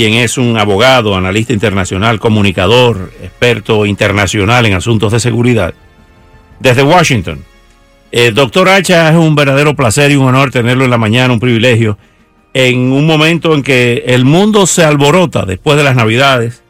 quien es un abogado, analista internacional, comunicador, experto internacional en asuntos de seguridad, desde Washington. Eh, doctor Hacha, es un verdadero placer y un honor tenerlo en la mañana, un privilegio, en un momento en que el mundo se alborota después de las Navidades,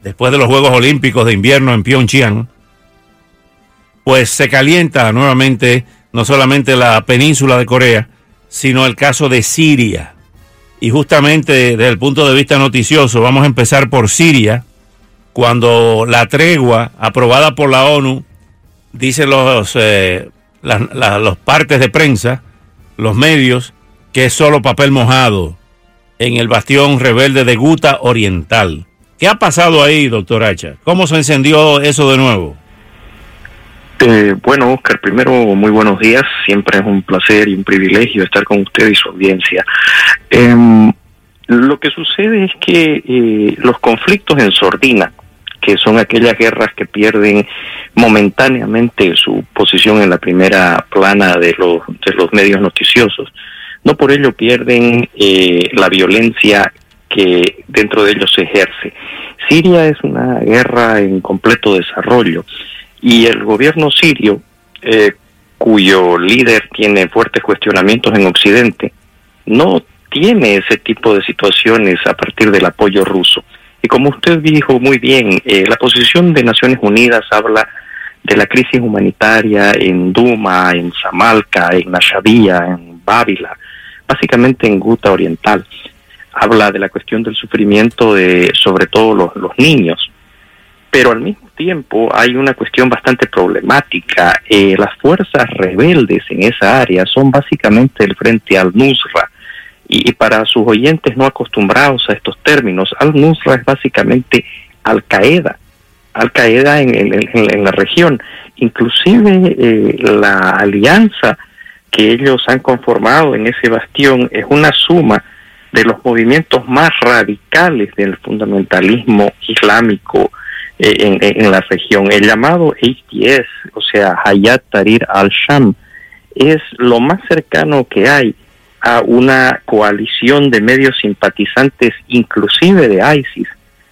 después de los Juegos Olímpicos de invierno en Pyeongchang, pues se calienta nuevamente no solamente la península de Corea, sino el caso de Siria y justamente desde el punto de vista noticioso, vamos a empezar por Siria, cuando la tregua aprobada por la ONU, dicen los, eh, los partes de prensa, los medios, que es solo papel mojado en el bastión rebelde de Guta Oriental. ¿Qué ha pasado ahí, doctor Hacha? ¿Cómo se encendió eso de nuevo? Eh, bueno, Oscar, primero, muy buenos días. Siempre es un placer y un privilegio estar con usted y su audiencia. Em, lo que sucede es que eh, los conflictos en sordina, que son aquellas guerras que pierden momentáneamente su posición en la primera plana de los, de los medios noticiosos, no por ello pierden eh, la violencia que dentro de ellos se ejerce. Siria es una guerra en completo desarrollo y el gobierno sirio, eh, cuyo líder tiene fuertes cuestionamientos en Occidente, no tiene ese tipo de situaciones a partir del apoyo ruso. Y como usted dijo muy bien, eh, la posición de Naciones Unidas habla de la crisis humanitaria en Duma, en Samalka, en Nashabia, en Bávila, básicamente en Guta Oriental. Habla de la cuestión del sufrimiento de sobre todo los, los niños pero al mismo tiempo hay una cuestión bastante problemática. Eh, las fuerzas rebeldes en esa área son básicamente el frente al-Nusra. Y, para sus oyentes no acostumbrados a estos términos, al-Nusra es básicamente Al-Qaeda. Al-Qaeda en, la región. Inclusive eh, la alianza que ellos han conformado en ese bastión es una suma de los movimientos más radicales del fundamentalismo islámico en, la región. El llamado HTS, o sea, Hayat Tahrir al-Sham, es lo más cercano que hay a una coalición de medios simpatizantes, inclusive de ISIS,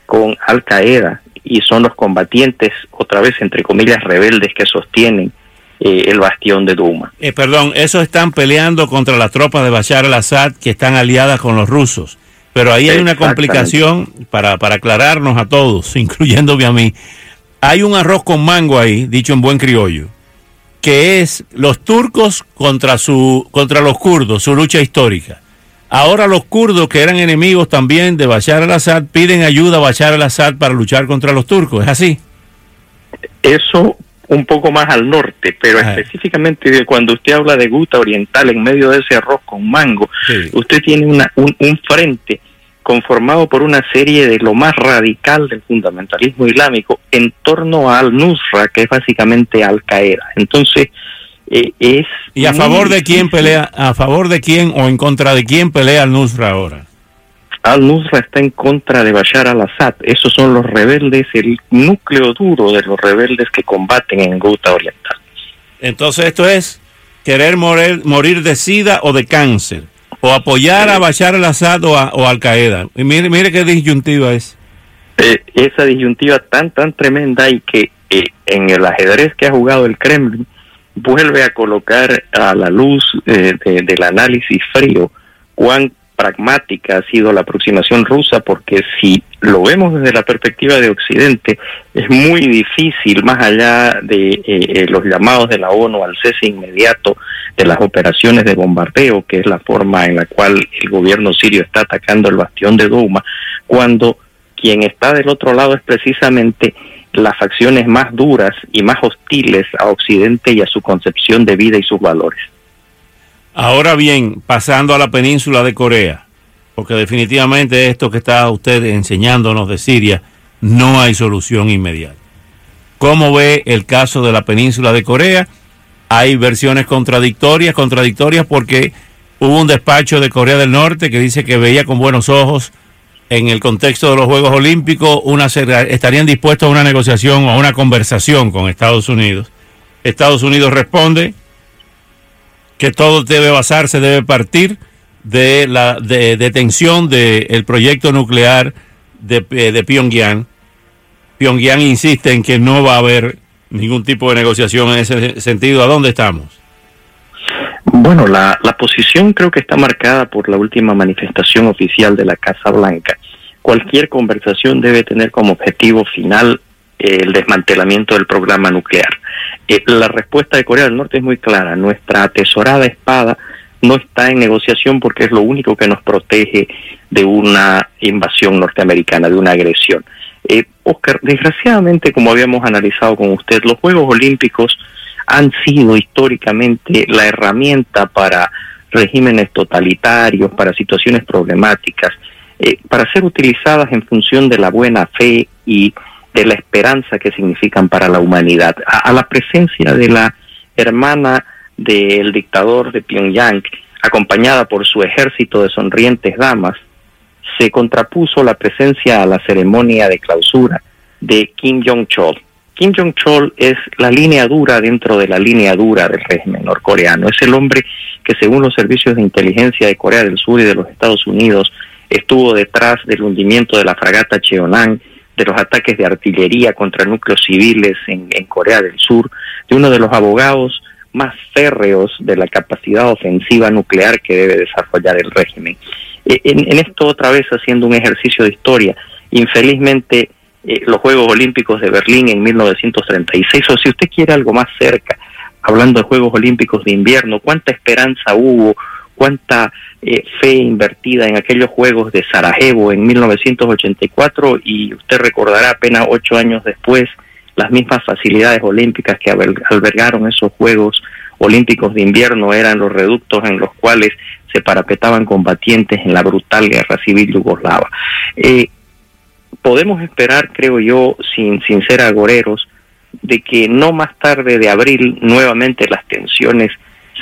con Al Qaeda, y son los combatientes, otra vez entre comillas, rebeldes que sostienen eh, el bastión de Duma. Eh, perdón, esos están peleando contra las tropas de Bashar al-Assad que están aliadas con los rusos. Pero ahí hay una complicación para, para aclararnos a todos, incluyéndome a mí. Hay un arroz con mango ahí, dicho en buen criollo, que es los turcos contra, su, contra los kurdos, su lucha histórica. Ahora los kurdos, que eran enemigos también de Bashar al-Assad, piden ayuda a Bashar al-Assad para luchar contra los turcos. ¿Es así? Eso un poco más al norte, pero específicamente cuando usted habla de Guta Oriental, en medio de ese arroz con mango, usted tiene una, un, frente conformado por una serie de lo más radical del fundamentalismo islámico en torno al Nusra, que es básicamente Al Qaeda. Entonces, eh, es... ¿Y a favor de quién pelea, a favor de quién o en contra de quién pelea al Nusra ahora? Al-Nusra está en contra de Bashar al-Assad. Esos son los rebeldes, el núcleo duro de los rebeldes que combaten en Ghouta Oriental. Entonces esto es querer morir, morir de sida o de cáncer, o apoyar a Bashar al-Assad o, Al-Qaeda. Y mire, mire qué disyuntiva es. Eh, esa disyuntiva tan, tan tremenda y que eh, en el ajedrez que ha jugado el Kremlin vuelve a colocar a la luz eh, del análisis frío cuán pragmática ha sido la aproximación rusa, porque si lo vemos desde la perspectiva de Occidente, es muy difícil, más allá de eh, eh, los llamados de la ONU al cese inmediato de las operaciones de bombardeo, que es la forma en la cual el gobierno sirio está atacando el bastión de Douma, cuando quien está del otro lado es precisamente las facciones más duras y más hostiles a Occidente y a su concepción de vida y sus valores. Ahora bien, pasando a la península de Corea, porque definitivamente esto que está usted enseñándonos de Siria, no hay solución inmediata. cómo ve el caso de la península de Corea. Hay versiones contradictorias, contradictorias porque hubo un despacho de Corea del Norte que dice que veía con buenos ojos en el contexto de los Juegos Olímpicos, una, estarían dispuestos a una negociación o a una conversación con Estados Unidos. Estados Unidos responde que todo debe basarse, debe partir de la detención del proyecto nuclear de, eh, de Pyongyang. Pyongyang insiste en que no va a haber ningún tipo de negociación en ese sentido. ¿A dónde estamos? Bueno, la, la posición creo que está marcada por la última manifestación oficial de la Casa Blanca. Cualquier conversación debe tener como objetivo final el desmantelamiento del programa nuclear. Eh, la respuesta de Corea del Norte es muy clara. Nuestra atesorada espada no está en negociación porque es lo único que nos protege de una invasión norteamericana, de una agresión. Eh, Oscar, desgraciadamente, como habíamos analizado con usted, los Juegos Olímpicos han sido históricamente la herramienta para regímenes totalitarios, para situaciones problemáticas, eh, para ser utilizadas en función de la buena fe y de la esperanza que significan para la humanidad. A, la presencia de la hermana del dictador de Pyongyang, acompañada por su ejército de sonrientes damas, se contrapuso la presencia a la ceremonia de clausura de Kim Jong-chol. Kim Jong-chol es la línea dura dentro de la línea dura del régimen norcoreano. Es el hombre que, según los servicios de inteligencia de Corea del Sur y de los Estados Unidos, estuvo detrás del hundimiento de la fragata Cheonan de los ataques de artillería contra núcleos civiles en, Corea del Sur, de uno de los abogados más férreos de la capacidad ofensiva nuclear que debe desarrollar el régimen. Eh, en, esto otra vez haciendo un ejercicio de historia, infelizmente eh, los Juegos Olímpicos de Berlín en 1936, o si usted quiere algo más cerca, hablando de Juegos Olímpicos de invierno, cuánta esperanza hubo, cuánta eh, fe invertida en aquellos Juegos de Sarajevo en 1984 y usted recordará apenas ocho años después las mismas facilidades olímpicas que albergaron esos Juegos Olímpicos de invierno eran los reductos en los cuales se parapetaban combatientes en la brutal guerra civil yugoslava. Eh, podemos esperar, creo yo, sin, sin ser agoreros, de que no más tarde de abril nuevamente las tensiones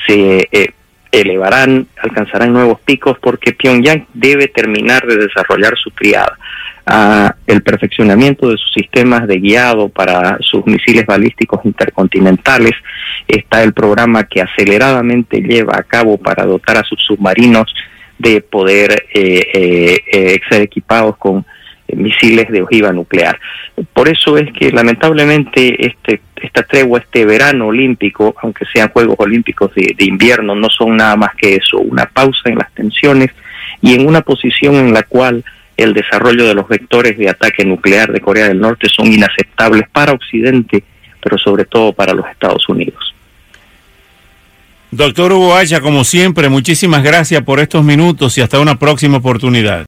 se eh, elevarán, alcanzarán nuevos picos porque Pyongyang debe terminar de desarrollar su triada. Ah, el perfeccionamiento de sus sistemas de guiado para sus misiles balísticos intercontinentales, está el programa que aceleradamente lleva a cabo para dotar a sus submarinos de poder eh, eh, eh ser equipados con misiles de ojiva nuclear. Por eso es que lamentablemente este, esta tregua, este verano olímpico, aunque sean Juegos Olímpicos de, invierno, no son nada más que eso, una pausa en las tensiones y en una posición en la cual el desarrollo de los vectores de ataque nuclear de Corea del Norte son inaceptables para Occidente, pero sobre todo para los Estados Unidos. Doctor Hugo Hacha, como siempre, muchísimas gracias por estos minutos y hasta una próxima oportunidad.